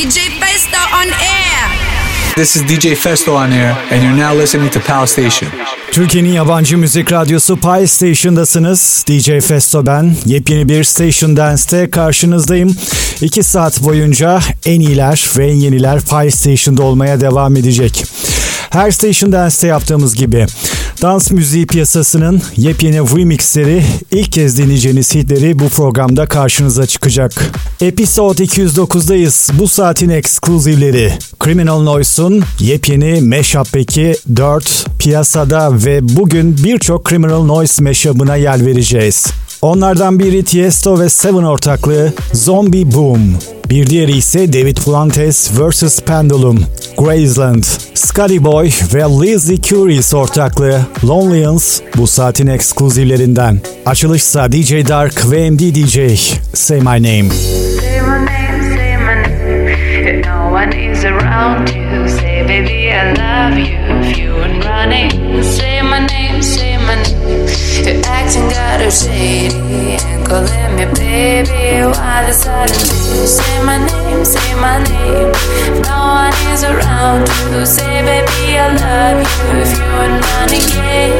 DJ Festo on air. This is DJ Festo on air, and you're now listening to Pal Station. Türkiye'nin yabancı müzik radyosu Pi Station'dasınız. DJ Festo ben. Yepyeni bir Station Dance'te karşınızdayım. 2 saat boyunca en iyiler ve en yeniler Pi Station'da olmaya devam edecek. Her Station Dance'te yaptığımız gibi dans müziği piyasasının yepyeni remixleri, ilk kez dinleyeceğiniz hitleri bu programda karşınıza çıkacak. Episode 209'dayız. Bu saatin ekskluzivleri. Criminal Noise'un yepyeni Mashup Peki 4 piyasada ve bugün birçok Criminal Noise mashup'ına yer vereceğiz. Onlardan biri Tiesto ve Seven ortaklığı Zombie Boom. Bir diğeri ise David Fuentes vs. Pendulum, Graceland, Scotty Boy ve Lizzie Curious ortaklığı Lonelians bu saatin ekskluzivlerinden. Açılışsa DJ Dark ve MD DJ Say My Name. Say my name, say my name. You're acting got a shady and calling me baby. Why the silence? Say my name, say my name. No one is around to say baby I love you. If you ain't running, yeah.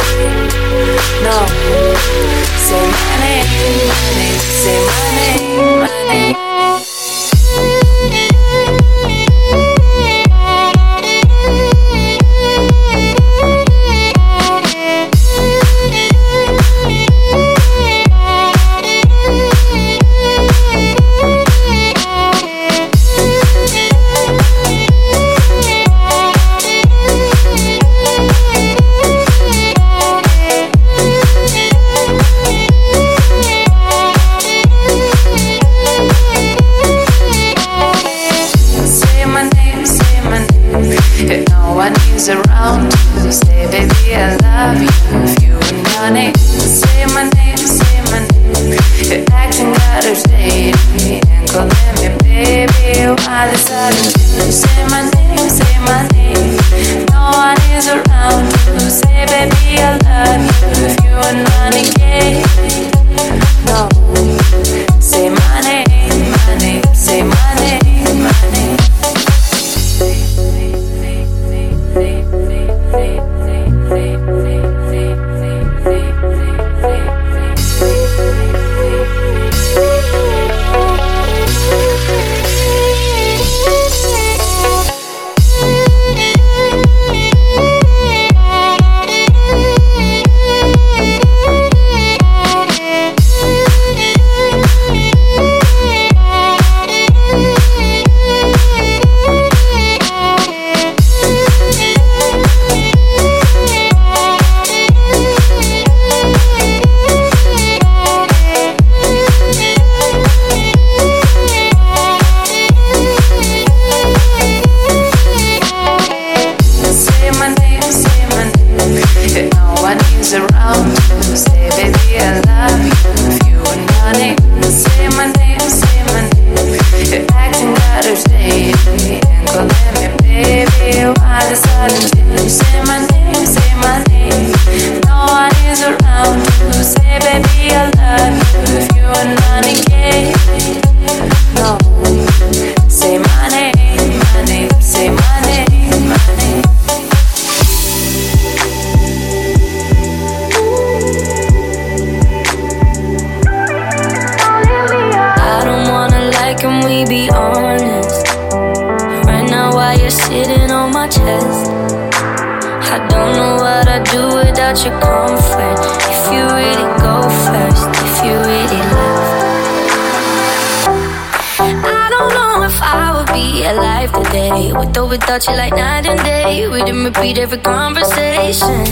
Without you like night and day, we didn't repeat every conversation.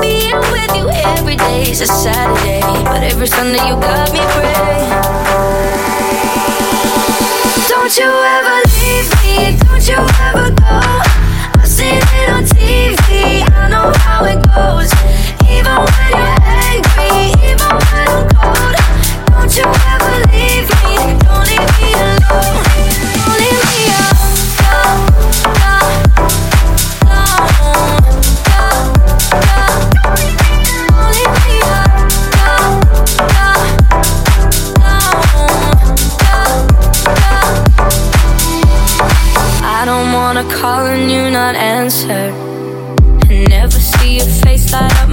Being with you every day is a Saturday, but every Sunday you got me praying. Don't you ever leave me, don't you ever go. I've seen it on TV, I know how it goes. Even when you're angry, even when I'm cold. Don't you ever leave me, don't leave me. calling you not answered. And never see your face light up.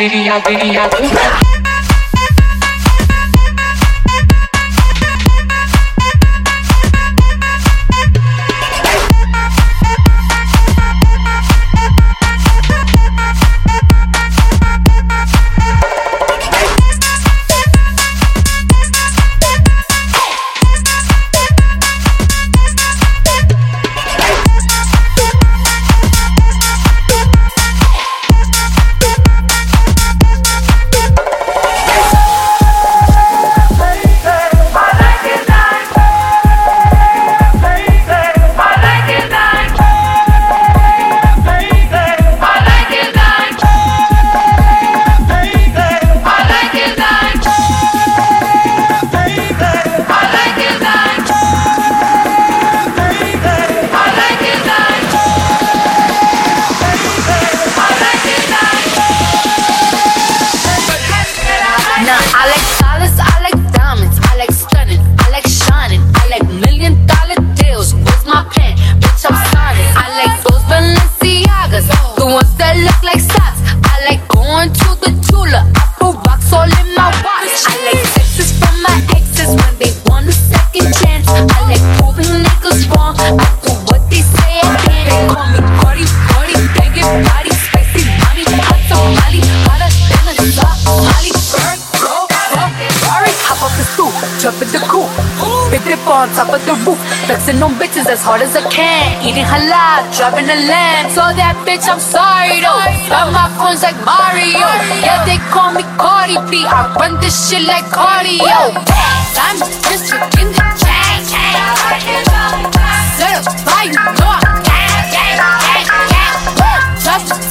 video, video. As hard as I can. Eating halal, driving a lamb. So that bitch, I'm sorry though. Got my phones like Mario. Yeah, they call me Cardi B. I run this shit like cardio. I'm just in the chain. Up by you know I'm gang, gang, gang, gang. Drop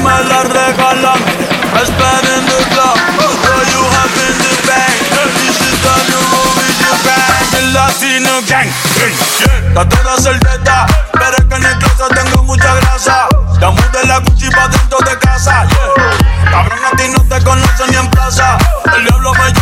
me las regalan. I spend in the club, what you have in the bank. This is the new you bang. El latino gang, está toda certeza, pero es que en el closet tengo mucha grasa. Ya mudé la Gucci pa' dentro de casa. Cabrón, a ti no te conocen ni en plaza. El diablo me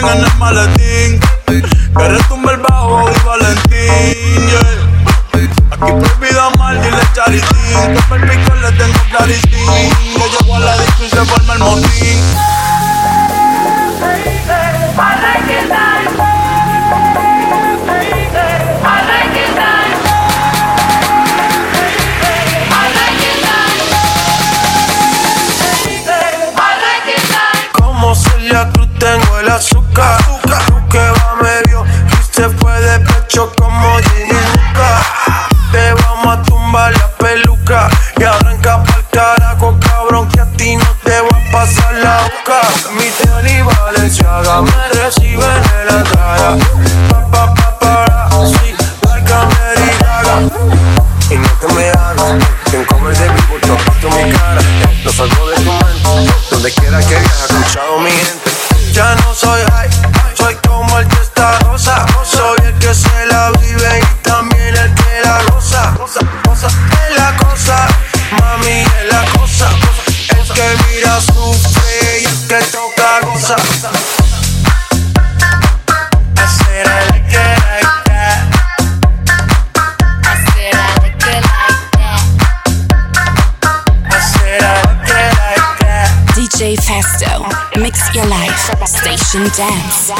100 en el maletín. Que retumbe el bajo y Valentín, yeah. Aquí prohibido mal, dile charitín. Que el pico le tengo claritín. Que llegó a la disco y se forma el motín. Dance.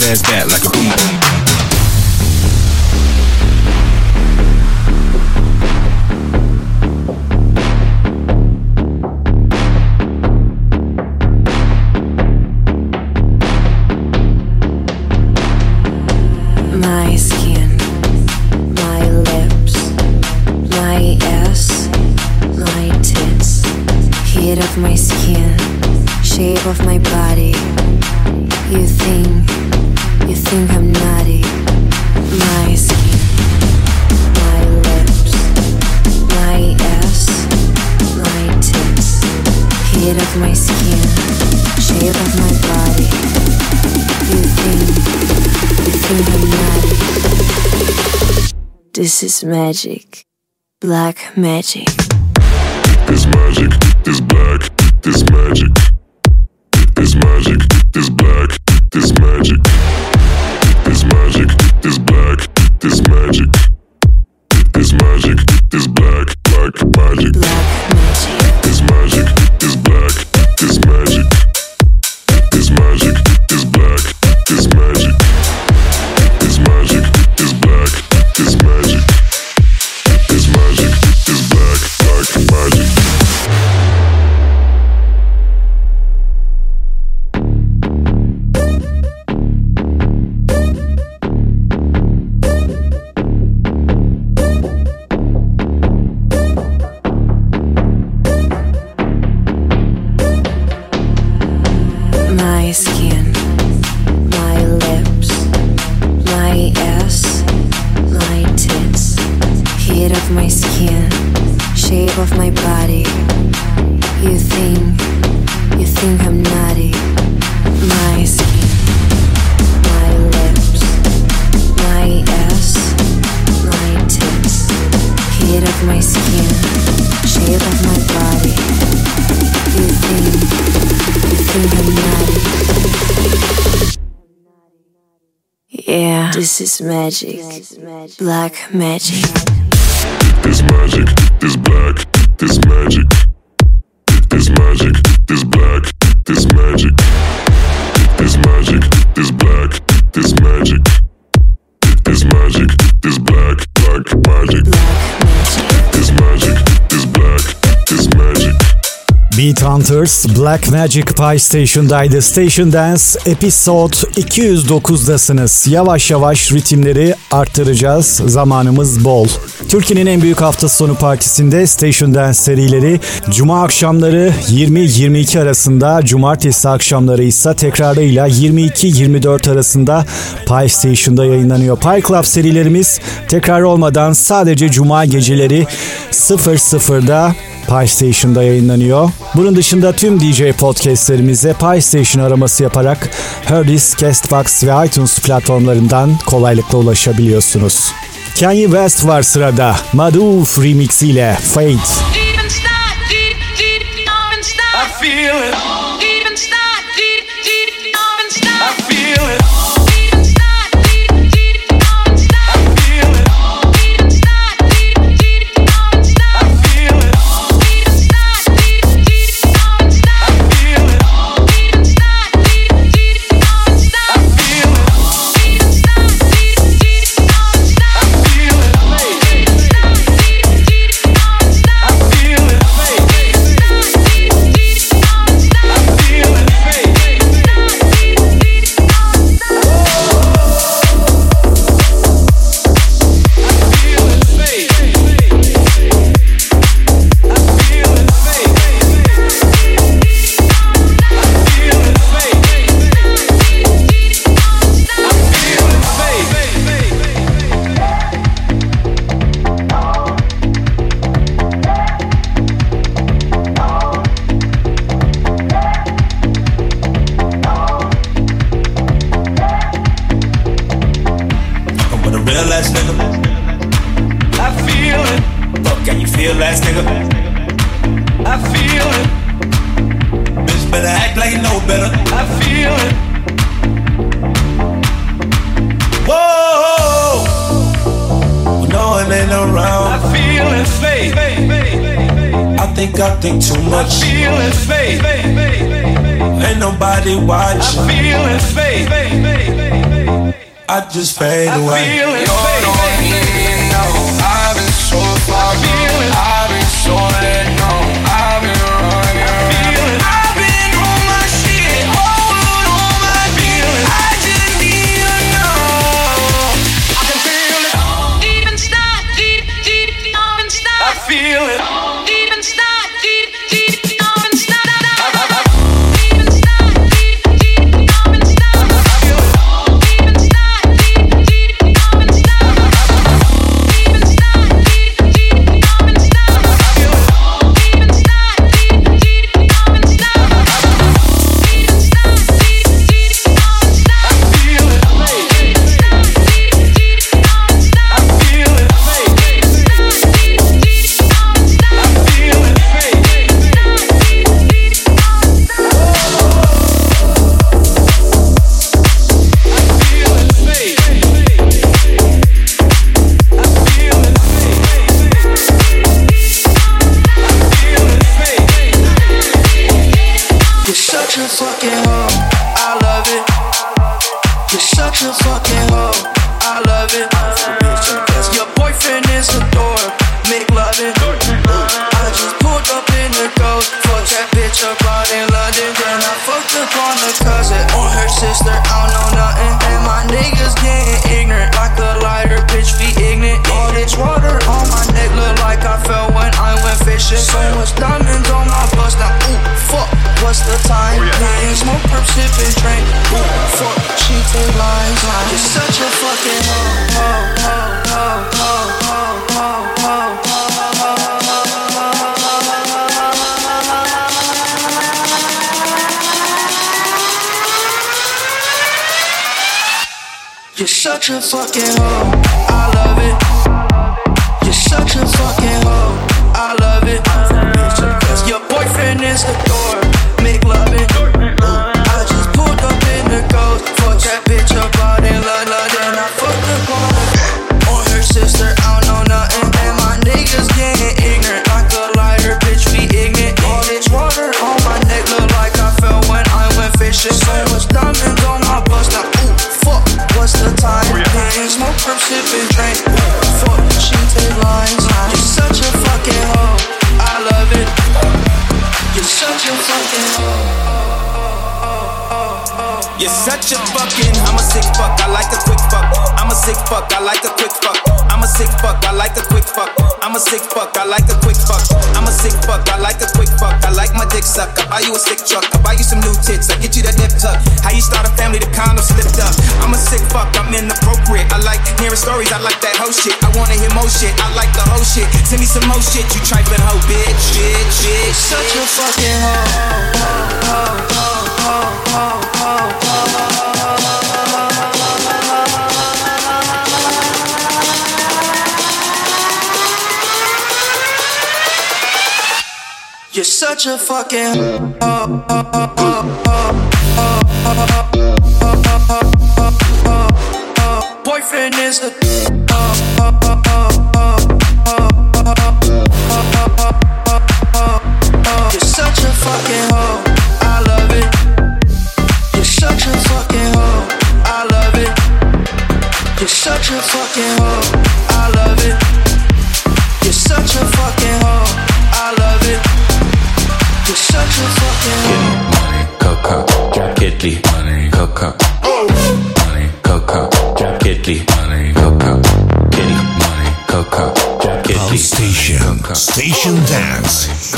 That ass back like a boom. Magic. Black magic. Magic, magic. Black magic. This magic, black, Hunters Black Magic Pie Station'daydı. Station Dance Episode 209'dasınız. Yavaş yavaş ritimleri arttıracağız. Zamanımız bol. Türkiye'nin en büyük hafta sonu partisinde Station Dance serileri Cuma akşamları 20-22 arasında, Cumartesi akşamları ise tekrarıyla 22-24 arasında Pie Station'da yayınlanıyor. Pie Club serilerimiz tekrar olmadan sadece Cuma geceleri 00'da Pie Station'da yayınlanıyor. Bunun dışında tüm DJ podcastlerimize Pie Station araması yaparak Herdis, Castbox ve iTunes platformlarından kolaylıkla ulaşabiliyorsunuz. Kanye West var sırada. Madouf remix ile Fate. act no you better. I feel it. Whoa, no one ain't around. I feel it, faith. I think I think too much. I feel it, faith. Ain't nobody watching. I feel it, faith. I just fade away. I feel it, faith. such a fucking hoe. buy you a sick truck. I buy you some new tits. I get you that dip tuck. How you start a family? The condom slipped up. I'm a sick fuck. I'm inappropriate. I like hearing stories. I like that whole shit. I wanna hear more shit. I like the whole shit. Send me some more shit. You trifling hoe, bitch, bitch, bitch. Such a fucking hoe. Oh, oh, oh, You're such a fucking. Oh, oh, oh, Station Dance.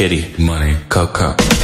Kitty, money, cocoa.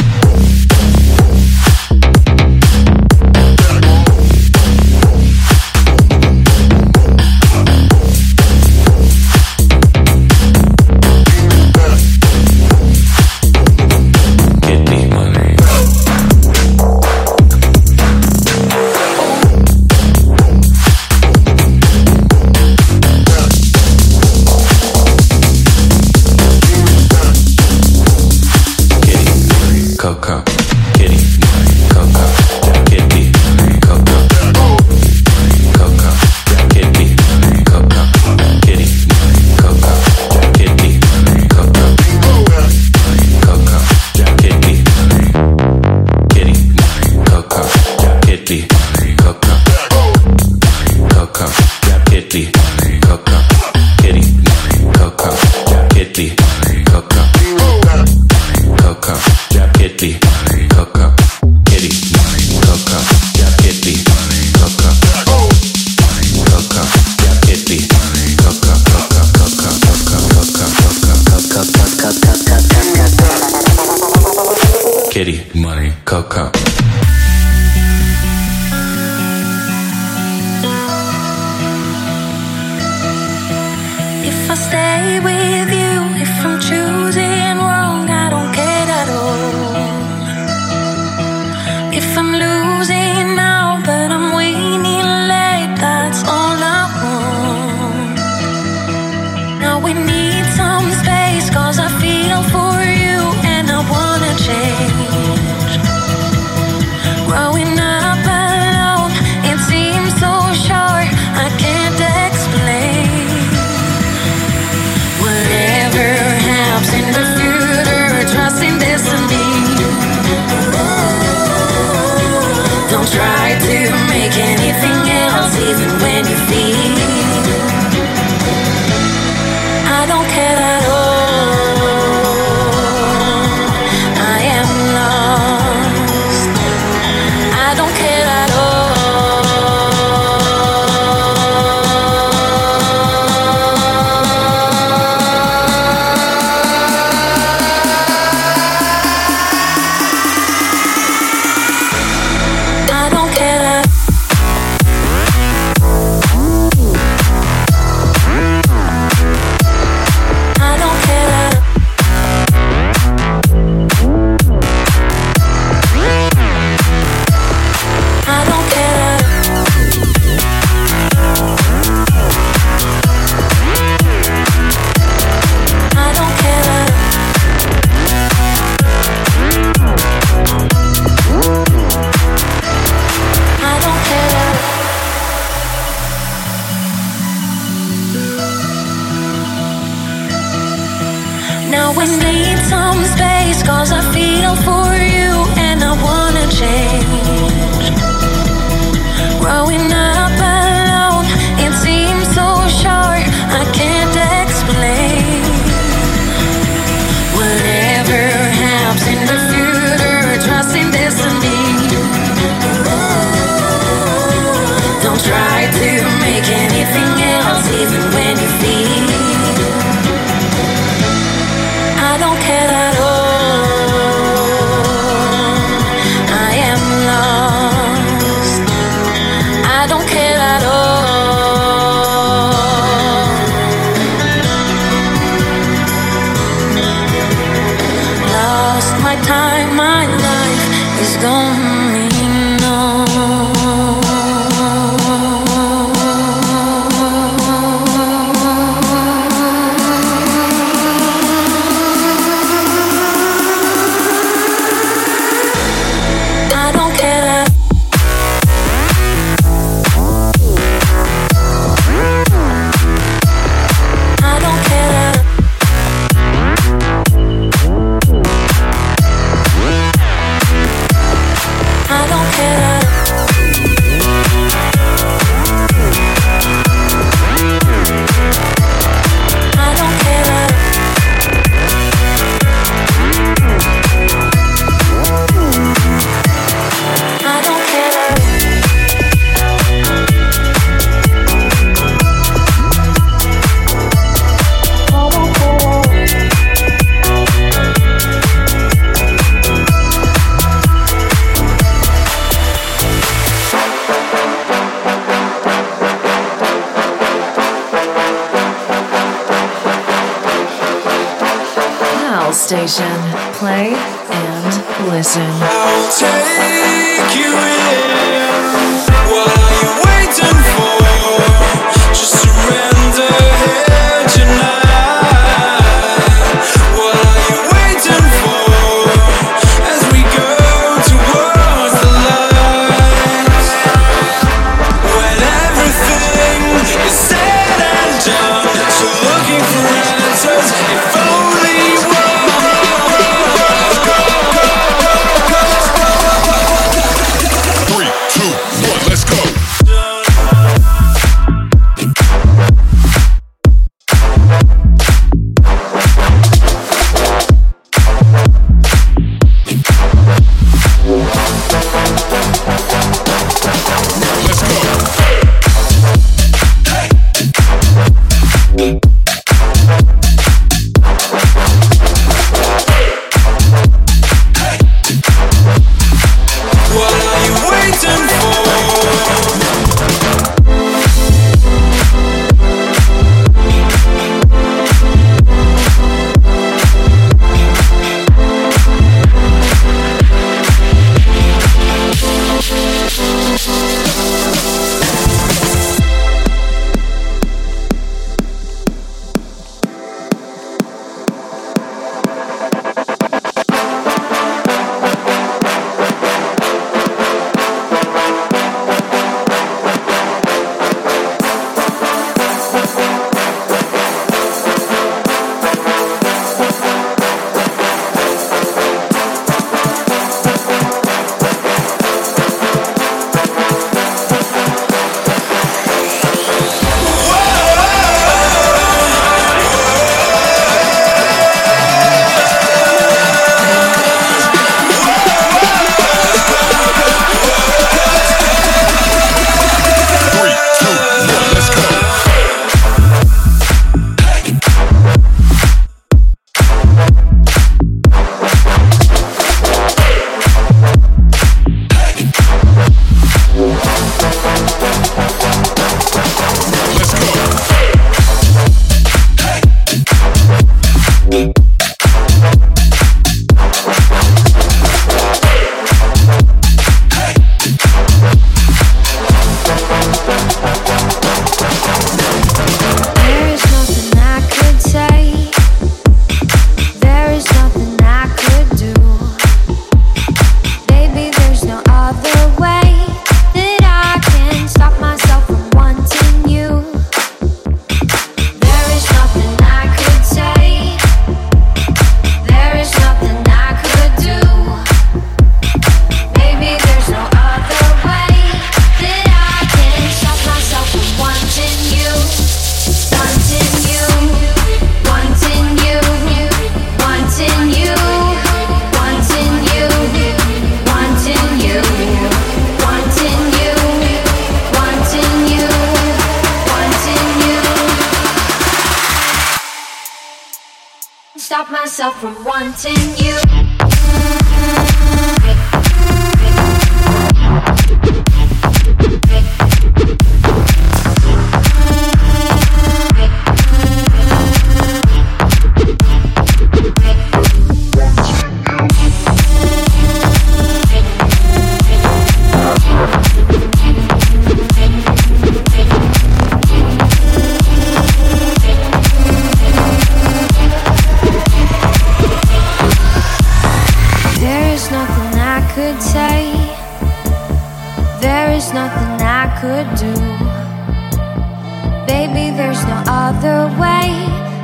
Baby, there's no other way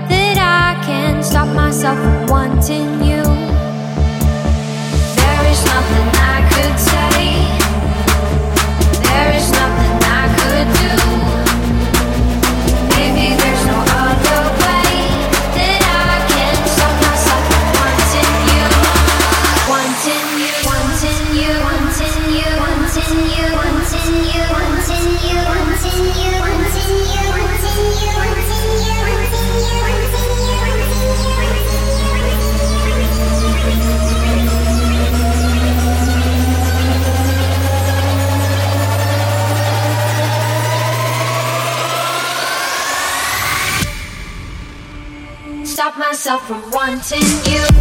that I can stop myself from wanting you. There is nothing I could say. stop myself from wanting you.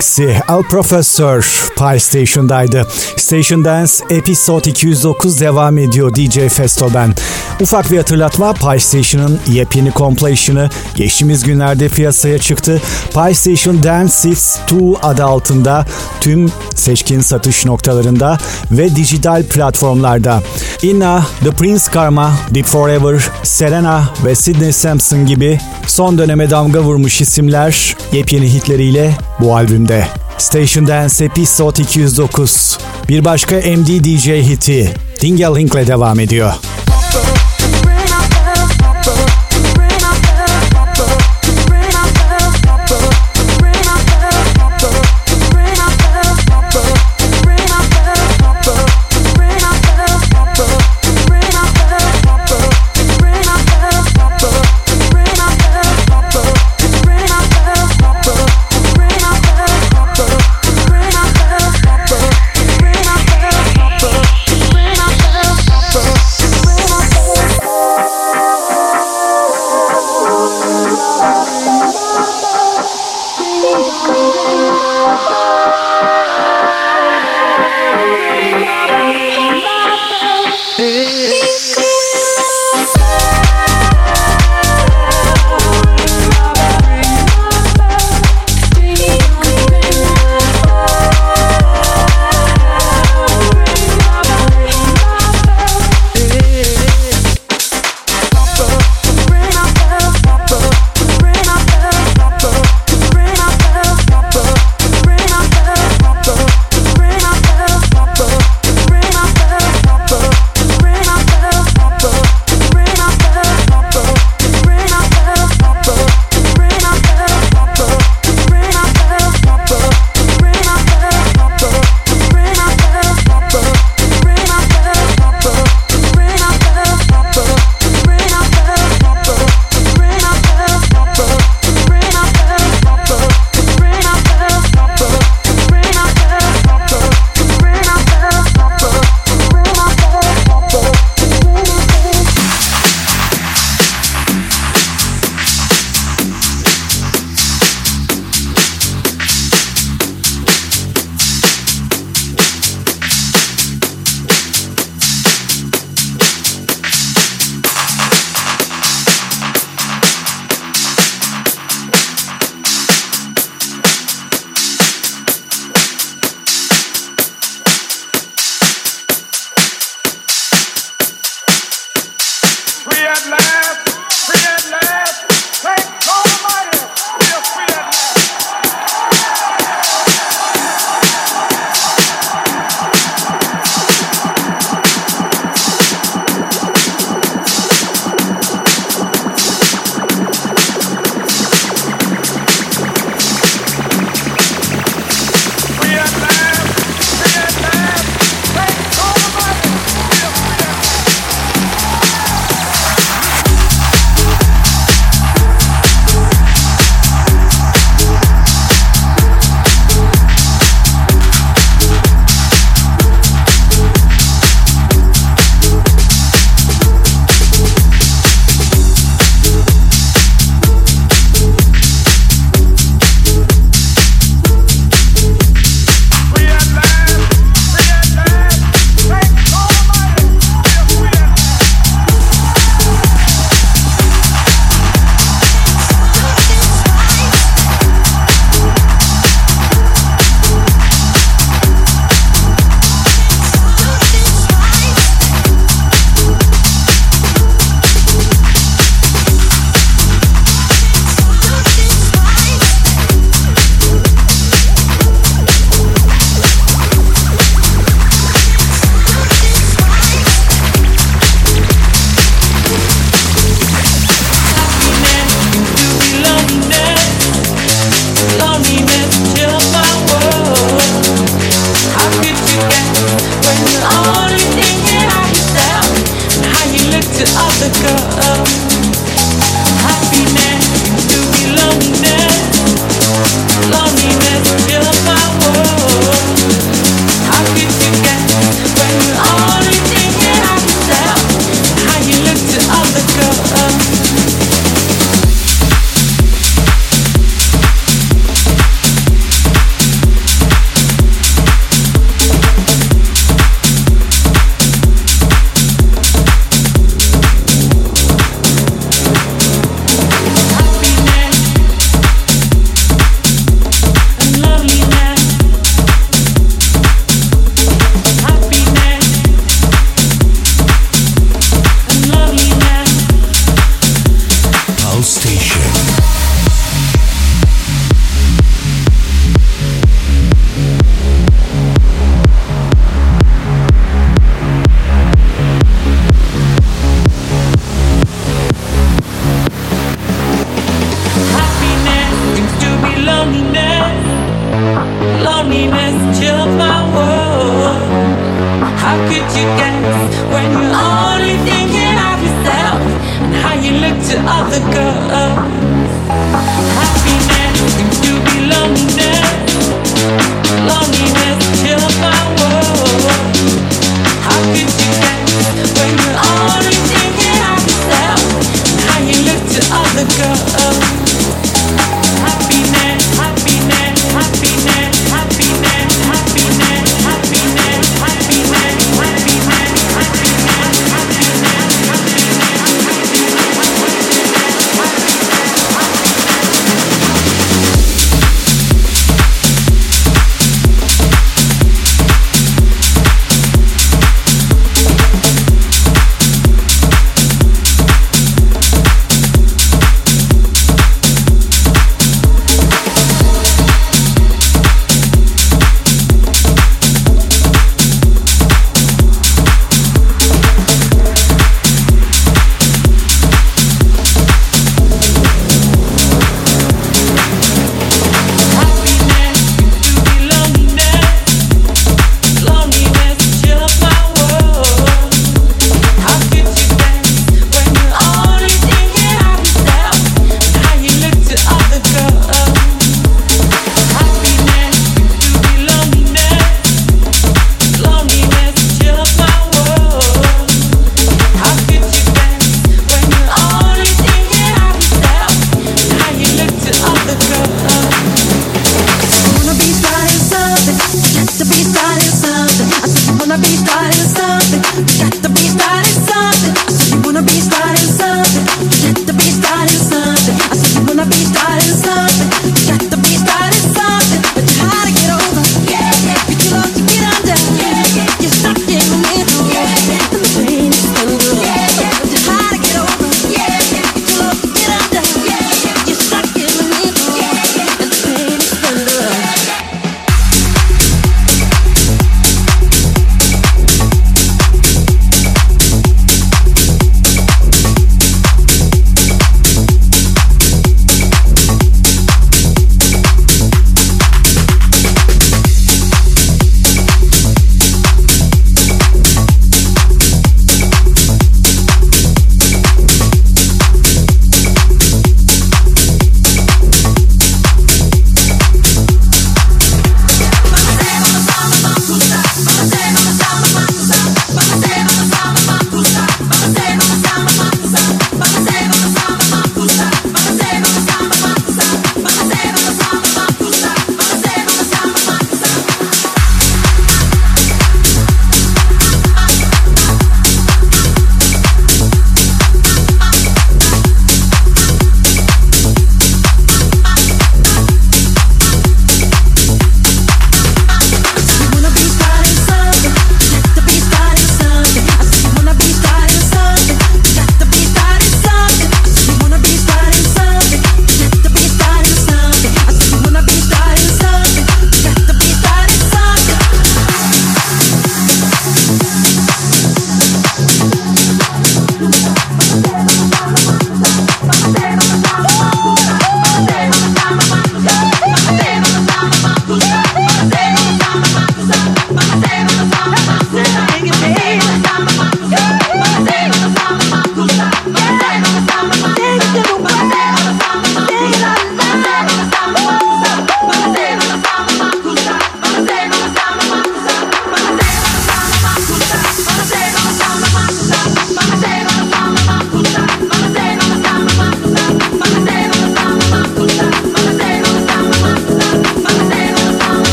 Remixi El Professor Pie Station'daydı. Station Dance Episode 209 devam ediyor DJ Festo ben. Ufak bir hatırlatma Pie Station'ın yepyeni compilation'ı geçtiğimiz günlerde piyasaya çıktı. Pie Station Dance Hits 2 adı altında tüm seçkin satış noktalarında ve dijital platformlarda. Inna, The Prince Karma, Deep Forever, Serena ve Sidney Sampson gibi son döneme damga vurmuş isimler yepyeni hitleriyle bu albümde. Station Dance Episode 209 bir başka MD DJ hiti Dingalingle devam ediyor.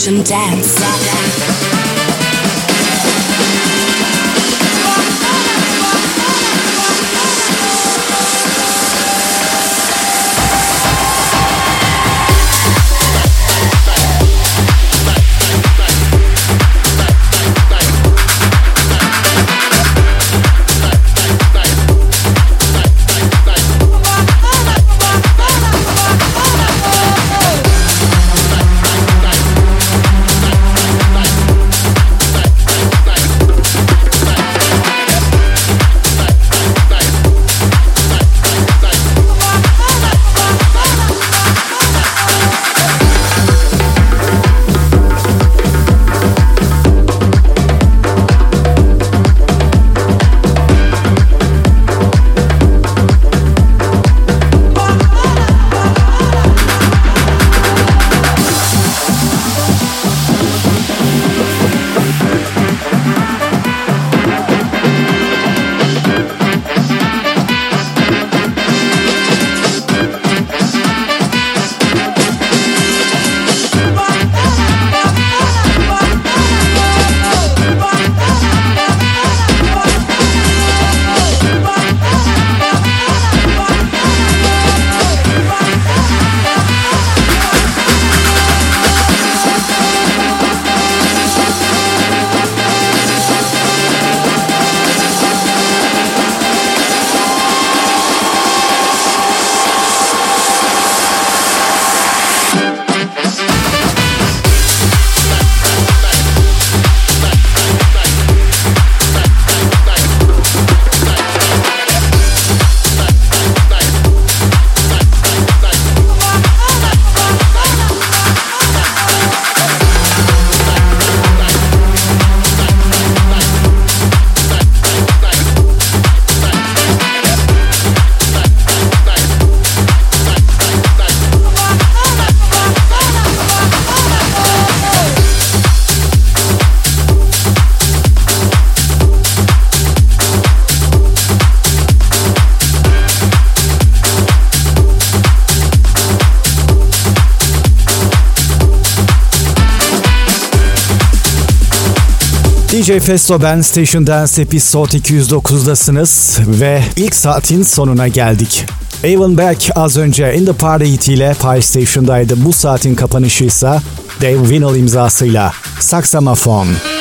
Station Dance. DJ Festo Ben Station Dance Episode 209'dasınız ve ilk saatin sonuna geldik. Avon Beck az önce In The Party Hit ile Pie Station'daydı. Bu saatin kapanışı ise Dave Winnell imzasıyla Saxophone. Festo.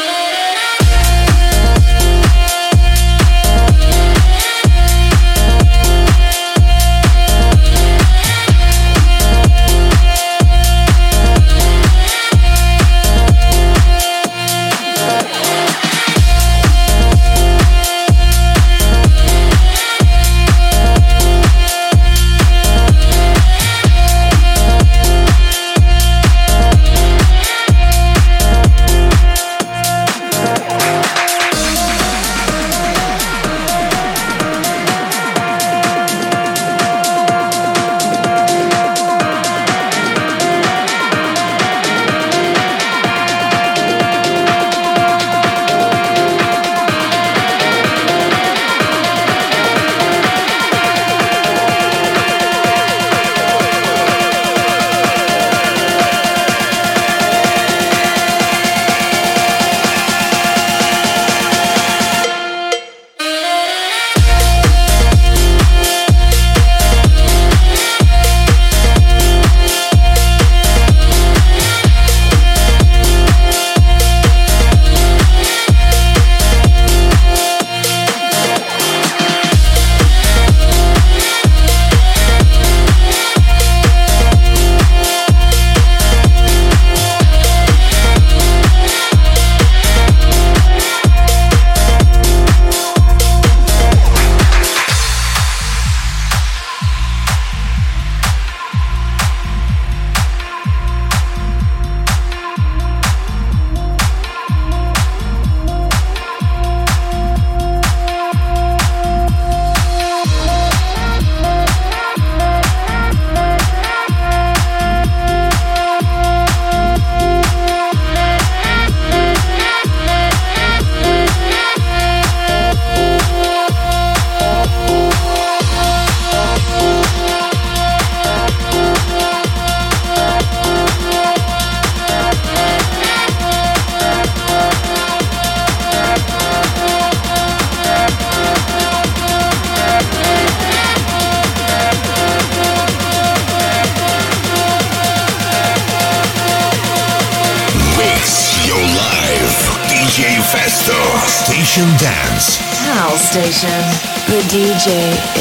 DJ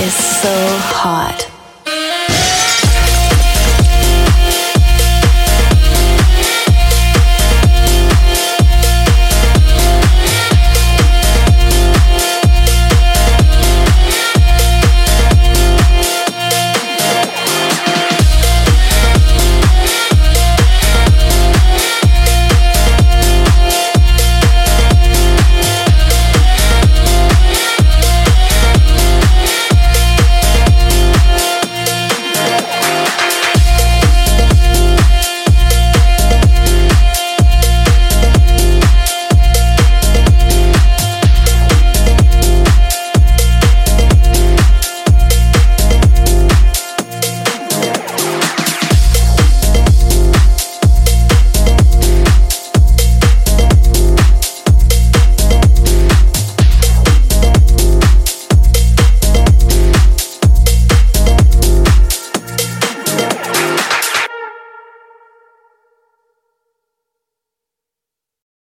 is.